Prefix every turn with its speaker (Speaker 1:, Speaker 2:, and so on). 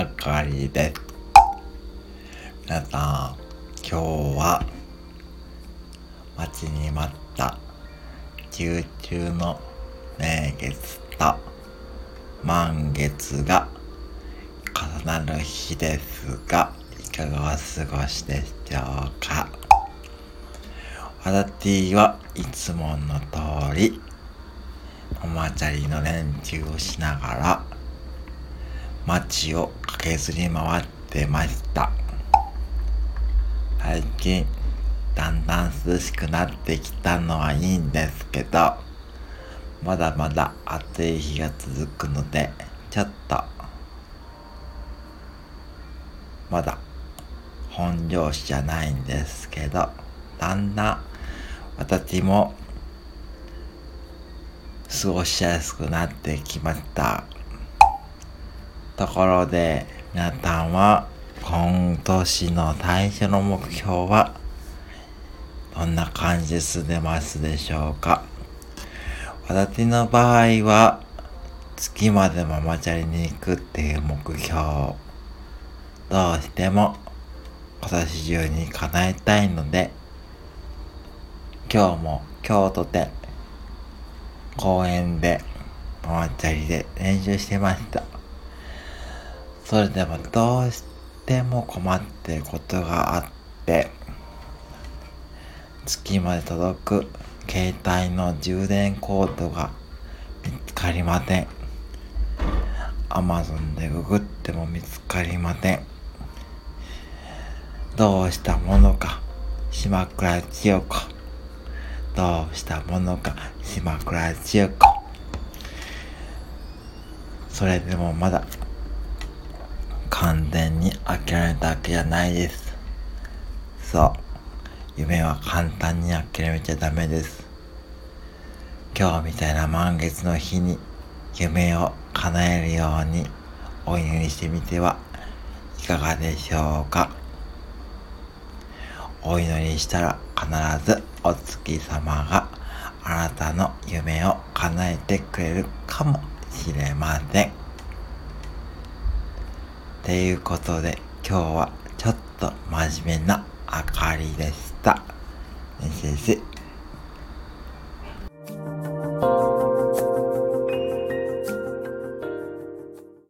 Speaker 1: あかりです。皆さん、今日は待ちに待った宮中の名月と満月が重なる日ですが、いかがお過ごしでしょうか私はいつもの通りおまちゃりの練習をしながら街を駆けずり回ってました。最近だんだん涼しくなってきたのはいいんですけどまだまだ暑い日が続くのでちょっとまだ本調子じゃないんですけどだんだん私も過ごしやすくなってきました。ところで皆さんは今年の最初の目標はどんな感じで進んでますでしょうか？私の場合は月までママチャリに行くっていう目標どうしても今年中に叶えたいので今日も京都で公園でママチャリで練習してました。それでもどうしても困ってることがあって月まで届く携帯の充電コードが見つかりません。Amazon でググっても見つかりません。どうしたものか島倉千代子。どうしたものか島倉千代子。それでもまだ完全に諦めたわけじゃないです。そう。夢は簡単に諦めちゃダメです。今日みたいな満月の日に夢を叶えるようにお祈りしてみてはいかがでしょうか。お祈りしたら必ずお月様があなたの夢を叶えてくれるかもしれません。ていうことで今日はちょっと真面目な明かりでした。先生